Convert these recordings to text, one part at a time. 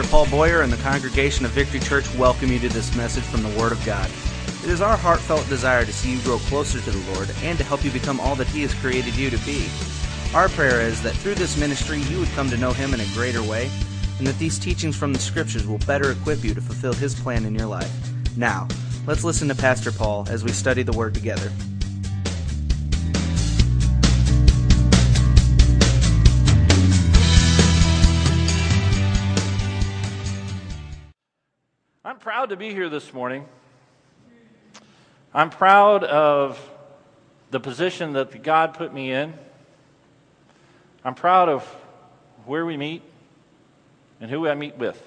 Pastor Paul Boyer and the congregation of Victory Church welcome you to this message from the Word of God. It is our heartfelt desire to see you grow closer to the Lord and to help you become all that He has created you to be. Our prayer is that through this ministry you would come to know Him in a greater way, and that these teachings from the Scriptures will better equip you to fulfill His plan in your life. Now, let's listen to Pastor Paul as we study the Word together. Proud to be here this morning. I'm proud of the position that God put me in. I'm proud of where we meet and who I meet with.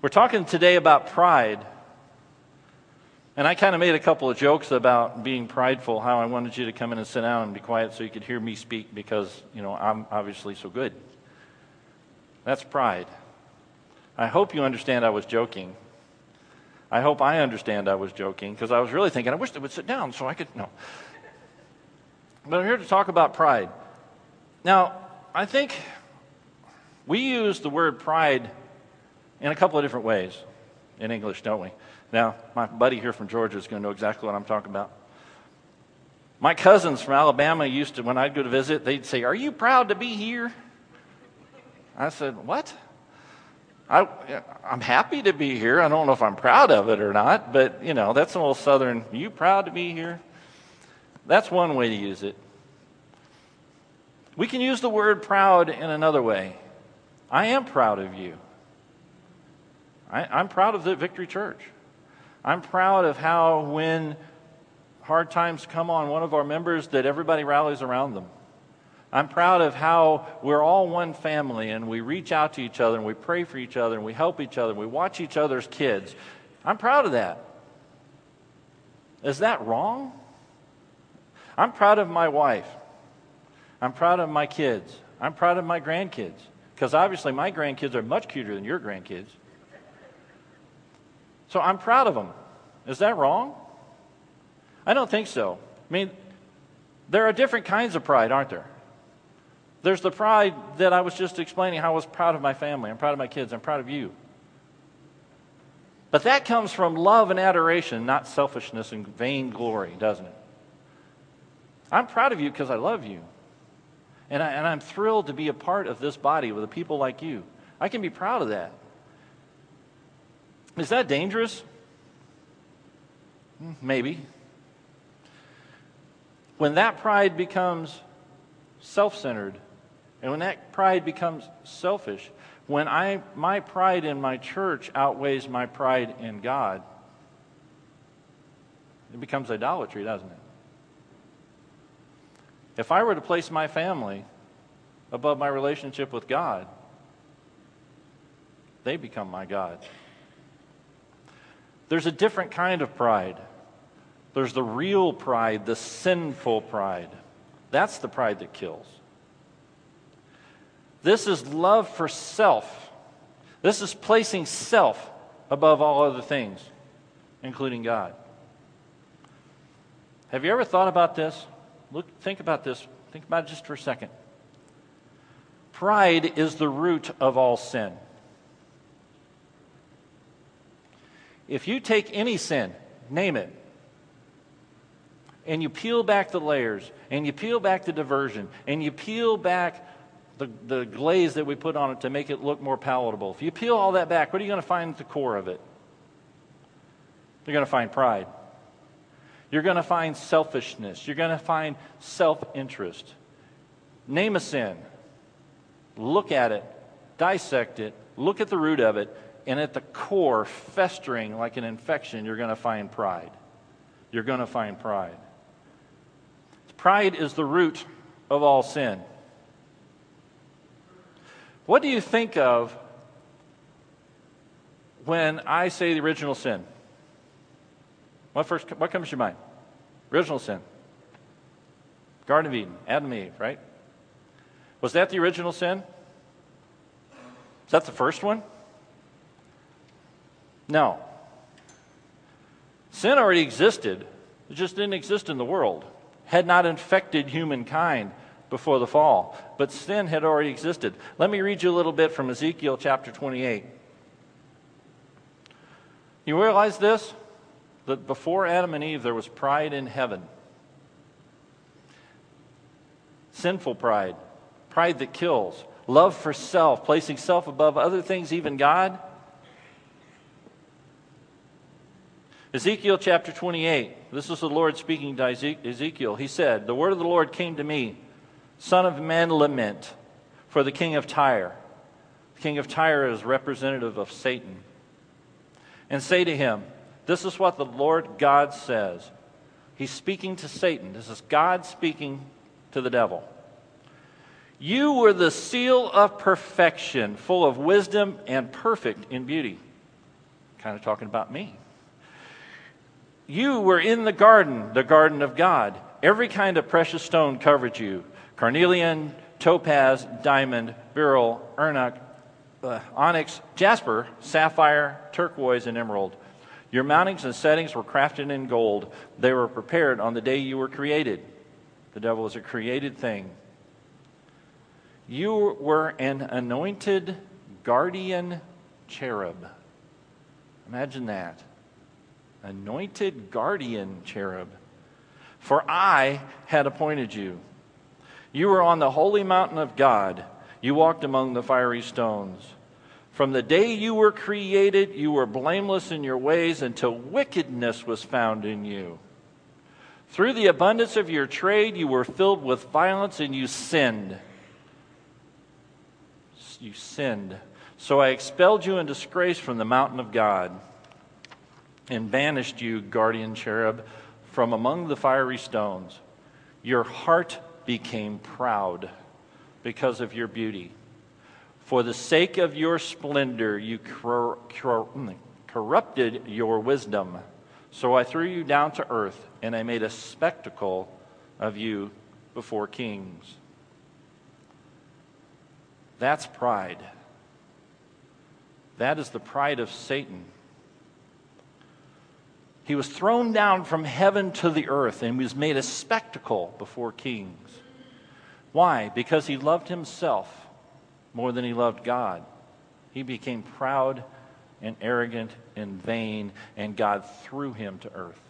We're talking today about pride. And I kind of made a couple of jokes about being prideful, how I wanted you to come in and sit down and be quiet so you could hear me speak because, you know, I'm obviously so good. That's pride. I hope you understand I was joking. I hope I understand I was joking because I was really thinking, I wish they would sit down so I could. No. But I'm here to talk about pride. Now, I think we use the word pride in a couple of different ways in English, don't we? Now, my buddy here from Georgia is going to know exactly what I'm talking about. My cousins from Alabama used to, when I'd go to visit, they'd say, Are you proud to be here? I said, What? I, I'm happy to be here. I don't know if I'm proud of it or not, but you know, that's a little southern. You proud to be here? That's one way to use it. We can use the word proud in another way. I am proud of you. I, am proud of the Victory Church. I'm proud of how, when hard times come on one of our members, that everybody rallies around them. I'm proud of how we're all one family and we reach out to each other and we pray for each other and we help each other and we watch each other's kids. I'm proud of that. Is that wrong? I'm proud of my wife. I'm proud of my kids. I'm proud of my grandkids. Because obviously, my grandkids are much cuter than your grandkids. So I'm proud of them. Is that wrong? I don't think so. I mean, there are different kinds of pride, aren't there? There's the pride that I was just explaining how I was proud of my family. I'm proud of my kids. I'm proud of you. But that comes from love and adoration, not selfishness and vain glory, doesn't it? I'm proud of you because I love you. And, I, and I'm thrilled to be a part of this body with people like you. I can be proud of that. Is that dangerous? Hmm, maybe. When that pride becomes self centered, and when that pride becomes selfish, when I, my pride in my church outweighs my pride in God, it becomes idolatry, doesn't it? If I were to place my family above my relationship with God, they become my God. There's a different kind of pride. There's the real pride, the sinful pride. That's the pride that kills. This is love for self. This is placing self above all other things, including God. Have you ever thought about this? Look, think about this. Think about it just for a second. Pride is the root of all sin. If you take any sin, name it, and you peel back the layers, and you peel back the diversion, and you peel back the, the glaze that we put on it to make it look more palatable. If you peel all that back, what are you going to find at the core of it? You're going to find pride. You're going to find selfishness. You're going to find self interest. Name a sin. Look at it. Dissect it. Look at the root of it. And at the core, festering like an infection, you're going to find pride. You're going to find pride. Pride is the root of all sin. What do you think of when I say the original sin? What first what comes to your mind? Original sin. Garden of Eden, Adam and Eve, right? Was that the original sin? Is that the first one? No. Sin already existed. It just didn't exist in the world. Had not infected humankind before the fall, but sin had already existed. Let me read you a little bit from Ezekiel chapter 28. You realize this? That before Adam and Eve, there was pride in heaven. Sinful pride, pride that kills, love for self, placing self above other things, even God. Ezekiel chapter 28. This is the Lord speaking to Ezekiel. He said, The word of the Lord came to me, Son of man, lament for the king of Tyre. The king of Tyre is representative of Satan. And say to him, This is what the Lord God says. He's speaking to Satan. This is God speaking to the devil. You were the seal of perfection, full of wisdom and perfect in beauty. Kind of talking about me. You were in the garden, the garden of God. Every kind of precious stone covered you carnelian, topaz, diamond, beryl, onyx, uh, onyx, jasper, sapphire, turquoise, and emerald. Your mountings and settings were crafted in gold. They were prepared on the day you were created. The devil is a created thing. You were an anointed guardian cherub. Imagine that anointed guardian cherub. For I had appointed you. You were on the holy mountain of God. You walked among the fiery stones. From the day you were created, you were blameless in your ways until wickedness was found in you. Through the abundance of your trade, you were filled with violence and you sinned. You sinned. So I expelled you in disgrace from the mountain of God and banished you, guardian cherub, from among the fiery stones. Your heart became proud because of your beauty. For the sake of your splendor, you cor- cor- hmm, corrupted your wisdom. So I threw you down to earth, and I made a spectacle of you before kings. That's pride. That is the pride of Satan. He was thrown down from heaven to the earth and was made a spectacle before kings. Why? Because he loved himself more than he loved God. He became proud and arrogant and vain, and God threw him to earth.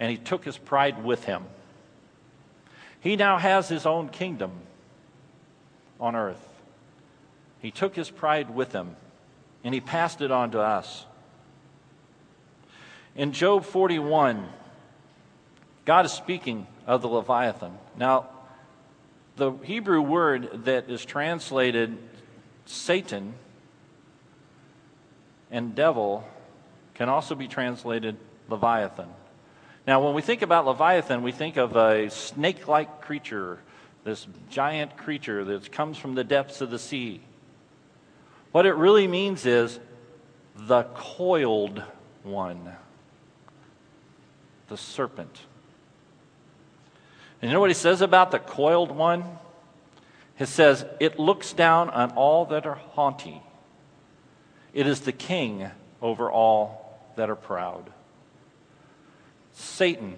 And he took his pride with him. He now has his own kingdom on earth. He took his pride with him, and he passed it on to us. In Job 41, God is speaking of the Leviathan. Now, the Hebrew word that is translated Satan and devil can also be translated Leviathan. Now, when we think about Leviathan, we think of a snake like creature, this giant creature that comes from the depths of the sea. What it really means is the coiled one the serpent. And you know what he says about the coiled one? He says, It looks down on all that are haughty. It is the king over all that are proud. Satan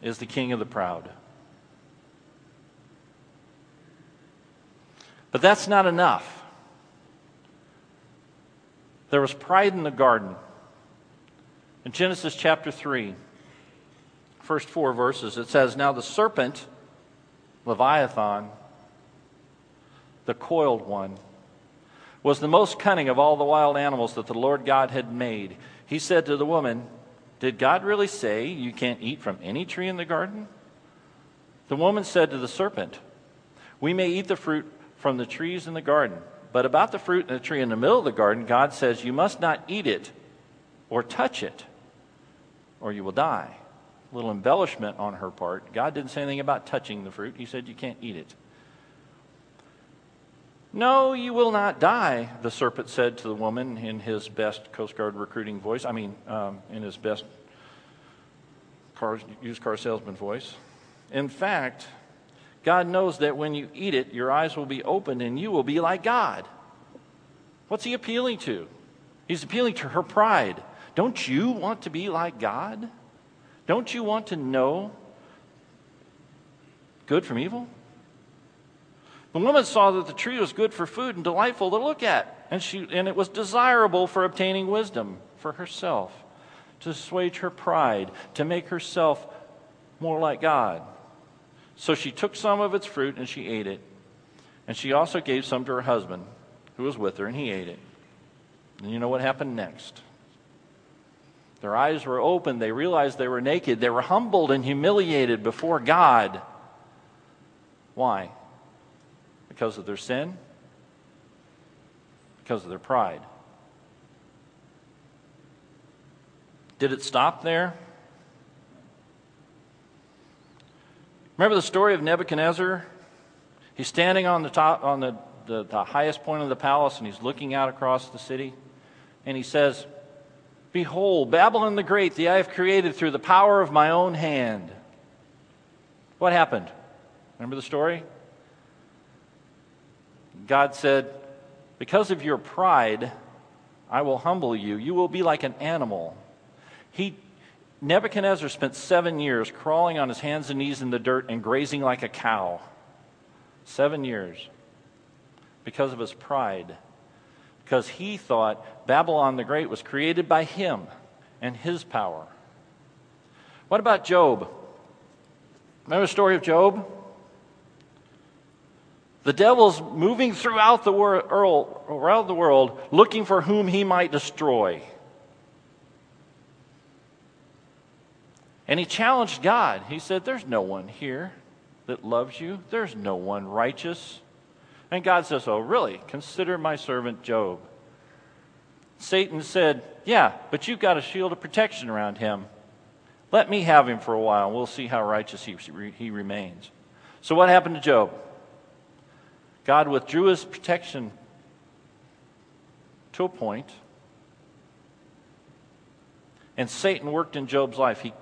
is the king of the proud. But that's not enough. There was pride in the garden. In Genesis chapter 3, first four verses, it says, Now the serpent, Leviathan, the coiled one, was the most cunning of all the wild animals that the Lord God had made. He said to the woman, Did God really say you can't eat from any tree in the garden? The woman said to the serpent, We may eat the fruit from the trees in the garden, but about the fruit in the tree in the middle of the garden, God says, You must not eat it or touch it or you will die. A little embellishment on her part. God didn't say anything about touching the fruit, He said you can't eat it. No, you will not die, the serpent said to the woman in his best Coast Guard recruiting voice. I mean, um, in his best car, used car salesman voice. In fact, God knows that when you eat it, your eyes will be opened and you will be like God. What's he appealing to? He's appealing to her pride. Don't you want to be like God? Don't you want to know good from evil? The woman saw that the tree was good for food and delightful to look at, and, she, and it was desirable for obtaining wisdom for herself, to assuage her pride, to make herself more like God. So she took some of its fruit and she ate it. And she also gave some to her husband, who was with her, and he ate it. And you know what happened next? Their eyes were opened. They realized they were naked. They were humbled and humiliated before God. Why? Because of their sin? Because of their pride. Did it stop there? Remember the story of Nebuchadnezzar? He's standing on the top, on the, the, the highest point of the palace, and he's looking out across the city. And he says, Behold, Babylon the Great, the I have created through the power of my own hand. What happened? Remember the story? God said, Because of your pride, I will humble you. You will be like an animal. He, Nebuchadnezzar spent seven years crawling on his hands and knees in the dirt and grazing like a cow. Seven years. Because of his pride because he thought Babylon the Great was created by him and his power. What about Job? Remember the story of Job? The devil's moving throughout the, world, around the world looking for whom he might destroy. And he challenged God. He said, There's no one here that loves you, there's no one righteous. And God says, Oh, really? Consider my servant Job. Satan said, Yeah, but you've got a shield of protection around him. Let me have him for a while, and we'll see how righteous he, he remains. So, what happened to Job? God withdrew his protection to a point. and Satan worked in Job's life. He,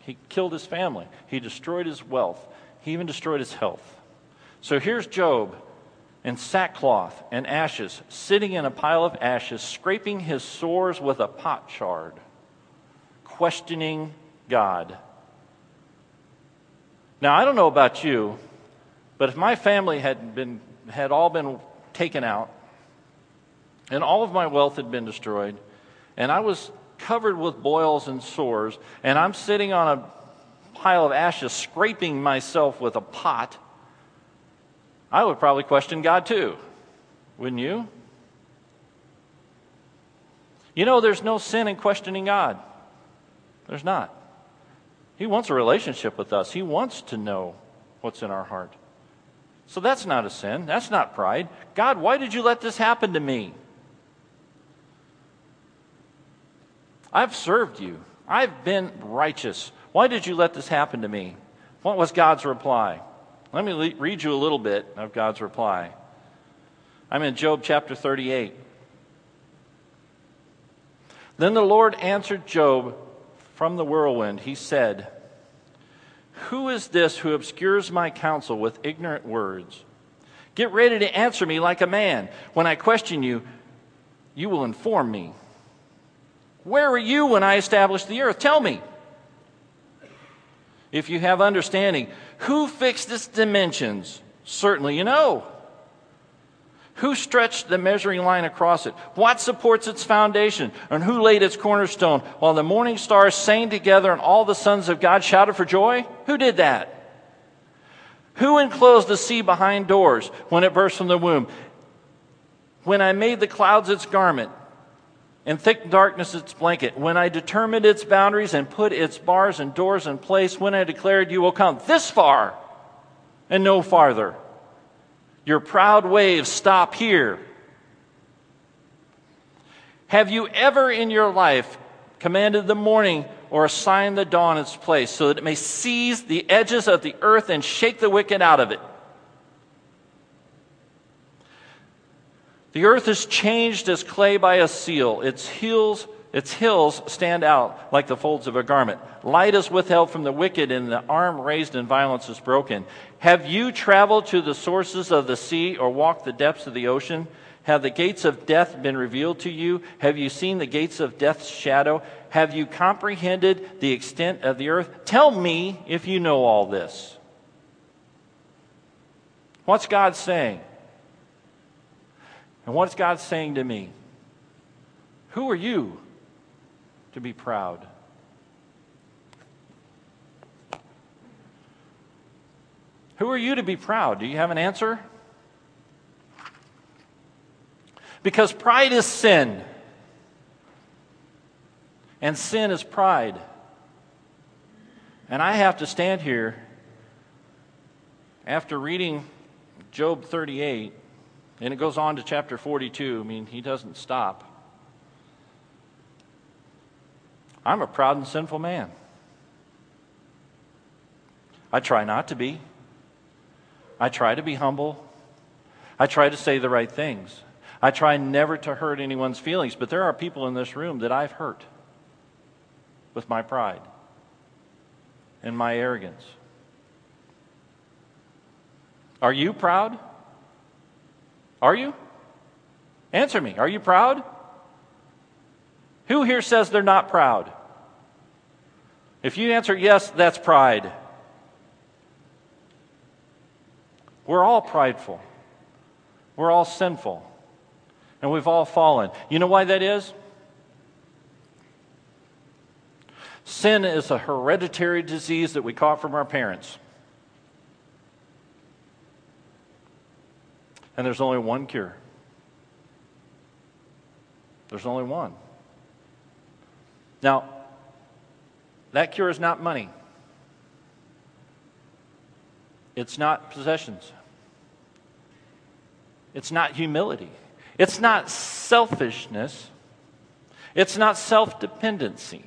he killed his family, he destroyed his wealth, he even destroyed his health. So, here's Job in sackcloth and ashes, sitting in a pile of ashes, scraping his sores with a potsherd, questioning God. Now, I don't know about you, but if my family had, been, had all been taken out, and all of my wealth had been destroyed, and I was covered with boils and sores, and I'm sitting on a pile of ashes, scraping myself with a pot, I would probably question God too, wouldn't you? You know, there's no sin in questioning God. There's not. He wants a relationship with us, He wants to know what's in our heart. So that's not a sin. That's not pride. God, why did you let this happen to me? I've served you. I've been righteous. Why did you let this happen to me? What was God's reply? Let me read you a little bit of God's reply. I'm in Job chapter 38. Then the Lord answered Job from the whirlwind. He said, Who is this who obscures my counsel with ignorant words? Get ready to answer me like a man. When I question you, you will inform me. Where were you when I established the earth? Tell me. If you have understanding, who fixed its dimensions? Certainly you know. Who stretched the measuring line across it? What supports its foundation? And who laid its cornerstone? While the morning stars sang together and all the sons of God shouted for joy? Who did that? Who enclosed the sea behind doors when it burst from the womb? When I made the clouds its garment and thick darkness its blanket, when I determined its boundaries and put its bars and doors in place, when I declared, You will come this far and no farther. Your proud waves stop here. Have you ever in your life commanded the morning or assigned the dawn its place so that it may seize the edges of the earth and shake the wicked out of it? The earth is changed as clay by a seal. Its hills, its hills stand out like the folds of a garment. Light is withheld from the wicked, and the arm raised in violence is broken. Have you traveled to the sources of the sea or walked the depths of the ocean? Have the gates of death been revealed to you? Have you seen the gates of death's shadow? Have you comprehended the extent of the earth? Tell me if you know all this. What's God saying? And what's God saying to me? Who are you to be proud? Who are you to be proud? Do you have an answer? Because pride is sin, and sin is pride. And I have to stand here after reading Job 38, and it goes on to chapter 42. I mean, he doesn't stop. I'm a proud and sinful man. I try not to be. I try to be humble. I try to say the right things. I try never to hurt anyone's feelings, but there are people in this room that I've hurt with my pride and my arrogance. Are you proud? Are you? Answer me. Are you proud? Who here says they're not proud? If you answer yes, that's pride. We're all prideful. We're all sinful. And we've all fallen. You know why that is? Sin is a hereditary disease that we caught from our parents. And there's only one cure. There's only one. Now, that cure is not money. It's not possessions. It's not humility. It's not selfishness. It's not self dependency.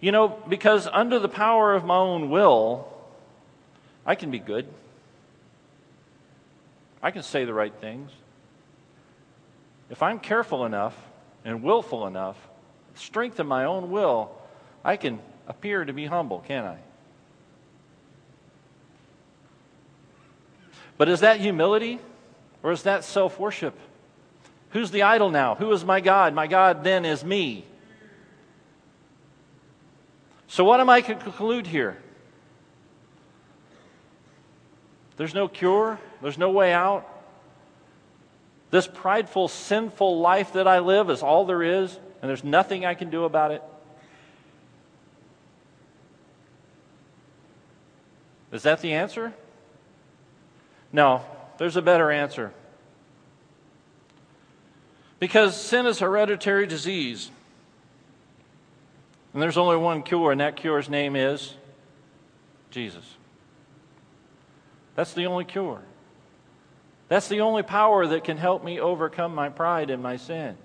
You know, because under the power of my own will, I can be good. I can say the right things. If I'm careful enough and willful enough, strength of my own will, I can appear to be humble, can I? But is that humility? Or is that self worship? Who's the idol now? Who is my God? My God then is me. So, what am I to conclude here? There's no cure, there's no way out. This prideful, sinful life that I live is all there is, and there's nothing I can do about it. Is that the answer? No, there's a better answer. Because sin is hereditary disease. And there's only one cure, and that cure's name is Jesus. That's the only cure. That's the only power that can help me overcome my pride and my sin.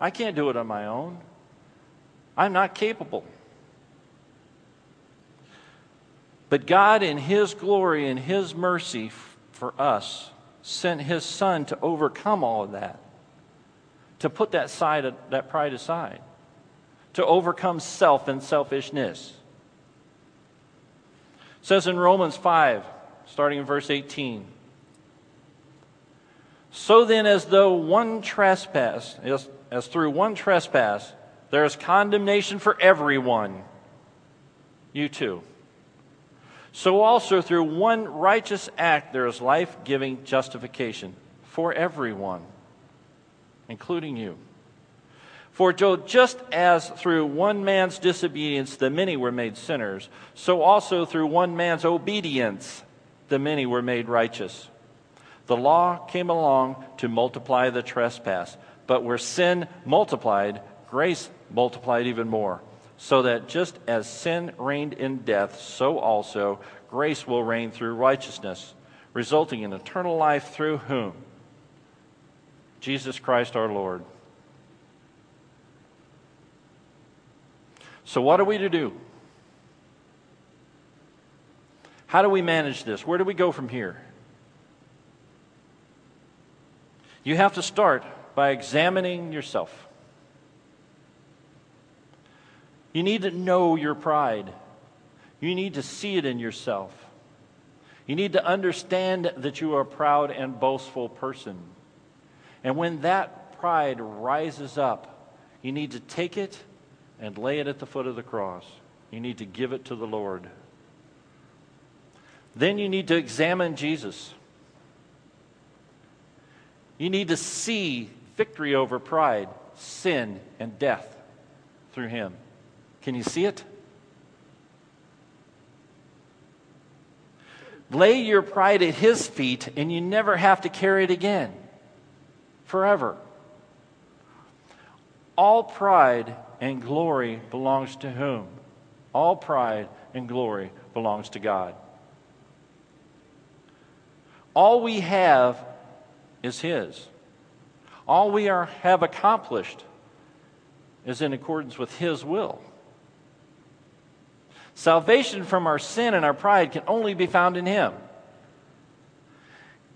I can't do it on my own. I'm not capable. But God, in His glory and His mercy, for us, sent his son to overcome all of that, to put that side of, that pride aside, to overcome self and selfishness. It says in Romans 5, starting in verse 18. So then, as though one trespass, as, as through one trespass, there is condemnation for everyone, you too. So also through one righteous act there is life giving justification for everyone, including you. For just as through one man's disobedience the many were made sinners, so also through one man's obedience the many were made righteous. The law came along to multiply the trespass, but where sin multiplied, grace multiplied even more so that just as sin reigned in death, so also grace will reign through righteousness, resulting in eternal life through whom? Jesus Christ our Lord. So, what are we to do? How do we manage this? Where do we go from here? You have to start by examining yourself. You need to know your pride. You need to see it in yourself. You need to understand that you are a proud and boastful person. And when that pride rises up, you need to take it and lay it at the foot of the cross. You need to give it to the Lord. Then you need to examine Jesus. You need to see victory over pride, sin, and death through Him. Can you see it? Lay your pride at His feet, and you never have to carry it again. Forever. All pride and glory belongs to whom? All pride and glory belongs to God. All we have is His. All we are, have accomplished is in accordance with His will. Salvation from our sin and our pride can only be found in Him.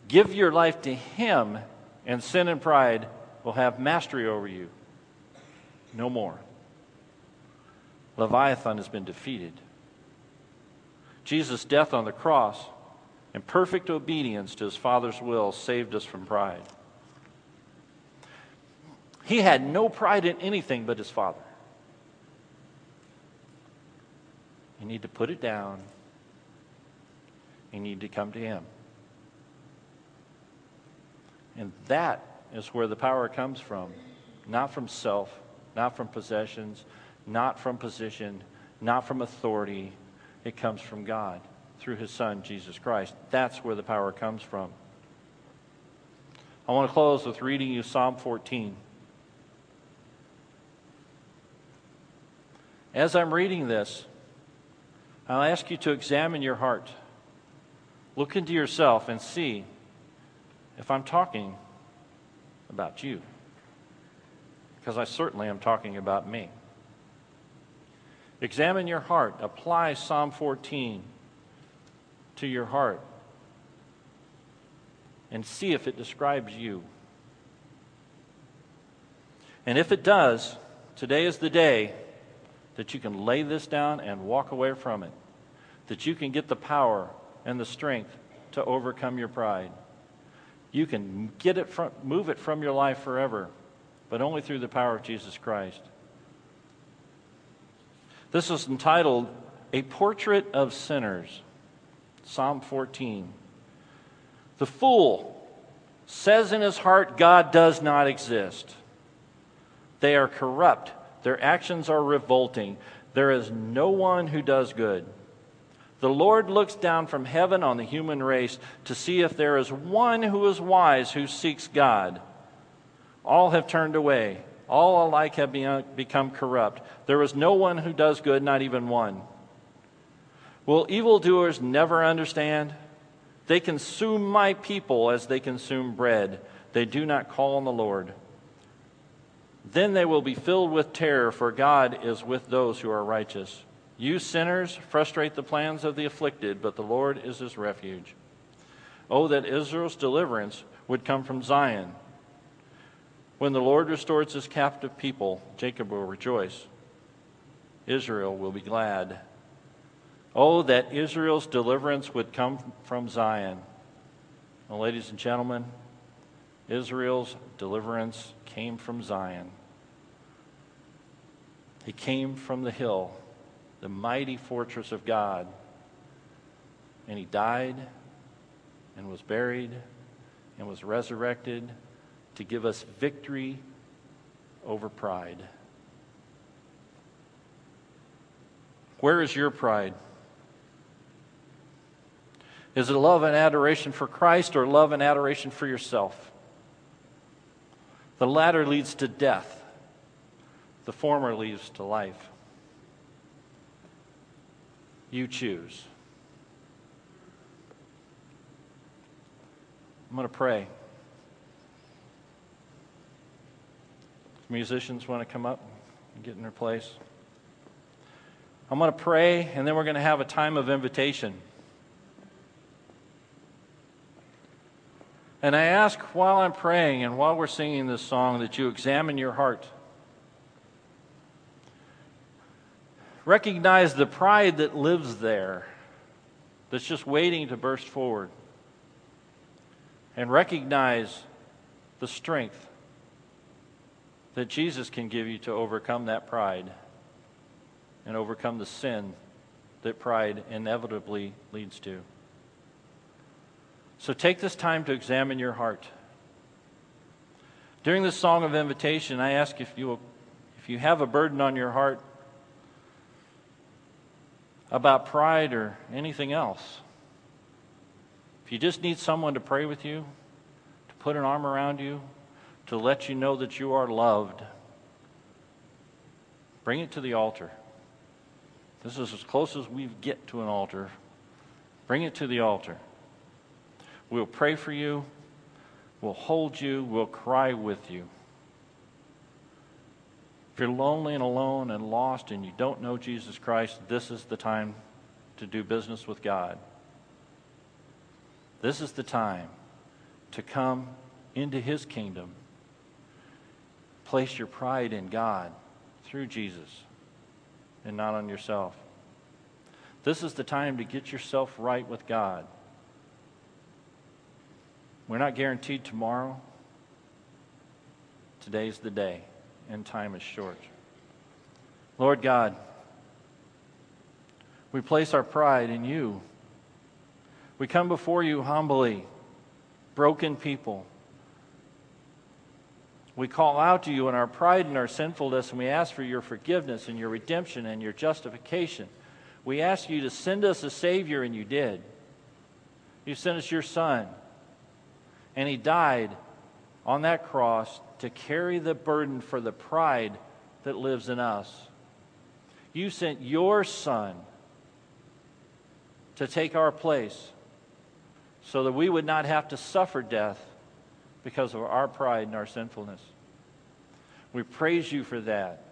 Give your life to Him, and sin and pride will have mastery over you. No more. Leviathan has been defeated. Jesus' death on the cross and perfect obedience to his Father's will saved us from pride. He had no pride in anything but his Father. You need to put it down. You need to come to him. And that is where the power comes from. Not from self, not from possessions, not from position, not from authority. It comes from God through his Son, Jesus Christ. That's where the power comes from. I want to close with reading you Psalm 14. As I'm reading this, I'll ask you to examine your heart. Look into yourself and see if I'm talking about you. Because I certainly am talking about me. Examine your heart. Apply Psalm 14 to your heart and see if it describes you. And if it does, today is the day that you can lay this down and walk away from it, that you can get the power and the strength to overcome your pride. You can get it from, move it from your life forever, but only through the power of Jesus Christ. This is entitled A Portrait of Sinners. Psalm 14. The fool says in his heart, God does not exist. They are corrupt, their actions are revolting. There is no one who does good. The Lord looks down from heaven on the human race to see if there is one who is wise who seeks God. All have turned away, all alike have become corrupt. There is no one who does good, not even one. Will evildoers never understand? They consume my people as they consume bread. They do not call on the Lord. Then they will be filled with terror, for God is with those who are righteous. You sinners frustrate the plans of the afflicted, but the Lord is his refuge. Oh, that Israel's deliverance would come from Zion. When the Lord restores his captive people, Jacob will rejoice. Israel will be glad. Oh, that Israel's deliverance would come from Zion. Well, ladies and gentlemen, Israel's deliverance came from Zion. He came from the hill, the mighty fortress of God. And he died and was buried and was resurrected to give us victory over pride. Where is your pride? Is it love and adoration for Christ or love and adoration for yourself? The latter leads to death, the former leads to life. You choose. I'm going to pray. Musicians want to come up and get in their place. I'm going to pray, and then we're going to have a time of invitation. And I ask while I'm praying and while we're singing this song that you examine your heart. Recognize the pride that lives there, that's just waiting to burst forward. And recognize the strength that Jesus can give you to overcome that pride and overcome the sin that pride inevitably leads to. So take this time to examine your heart. During this song of invitation, I ask if you, if you have a burden on your heart about pride or anything else, if you just need someone to pray with you, to put an arm around you, to let you know that you are loved, bring it to the altar. This is as close as we get to an altar. Bring it to the altar. We'll pray for you. We'll hold you. We'll cry with you. If you're lonely and alone and lost and you don't know Jesus Christ, this is the time to do business with God. This is the time to come into His kingdom. Place your pride in God through Jesus and not on yourself. This is the time to get yourself right with God. We're not guaranteed tomorrow. Today's the day, and time is short. Lord God, we place our pride in you. We come before you humbly, broken people. We call out to you in our pride and our sinfulness, and we ask for your forgiveness and your redemption and your justification. We ask you to send us a Savior, and you did. You sent us your Son, and He died on that cross to carry the burden for the pride that lives in us. You sent your Son to take our place so that we would not have to suffer death because of our pride and our sinfulness. We praise you for that.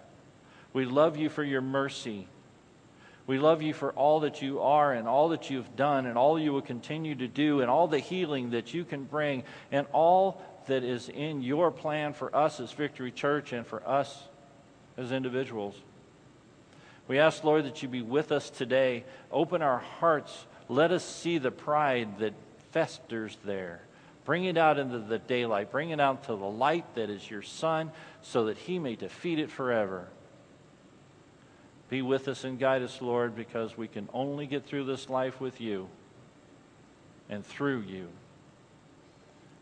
We love you for your mercy. We love you for all that you are and all that you've done and all you will continue to do and all the healing that you can bring and all that is in your plan for us as Victory Church and for us as individuals. We ask, Lord, that you be with us today. Open our hearts. Let us see the pride that festers there. Bring it out into the daylight. Bring it out to the light that is your Son so that he may defeat it forever. Be with us and guide us, Lord, because we can only get through this life with you and through you.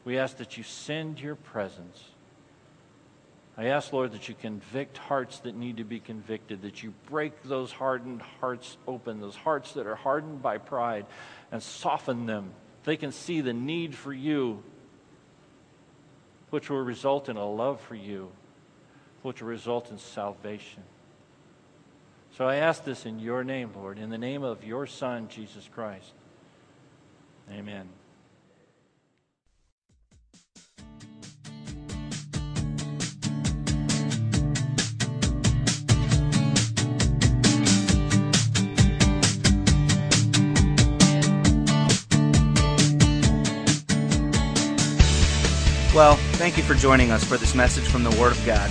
We ask that you send your presence. I ask, Lord, that you convict hearts that need to be convicted, that you break those hardened hearts open, those hearts that are hardened by pride, and soften them they can see the need for you, which will result in a love for you, which will result in salvation. So I ask this in your name, Lord, in the name of your Son, Jesus Christ. Amen. Well, thank you for joining us for this message from the Word of God.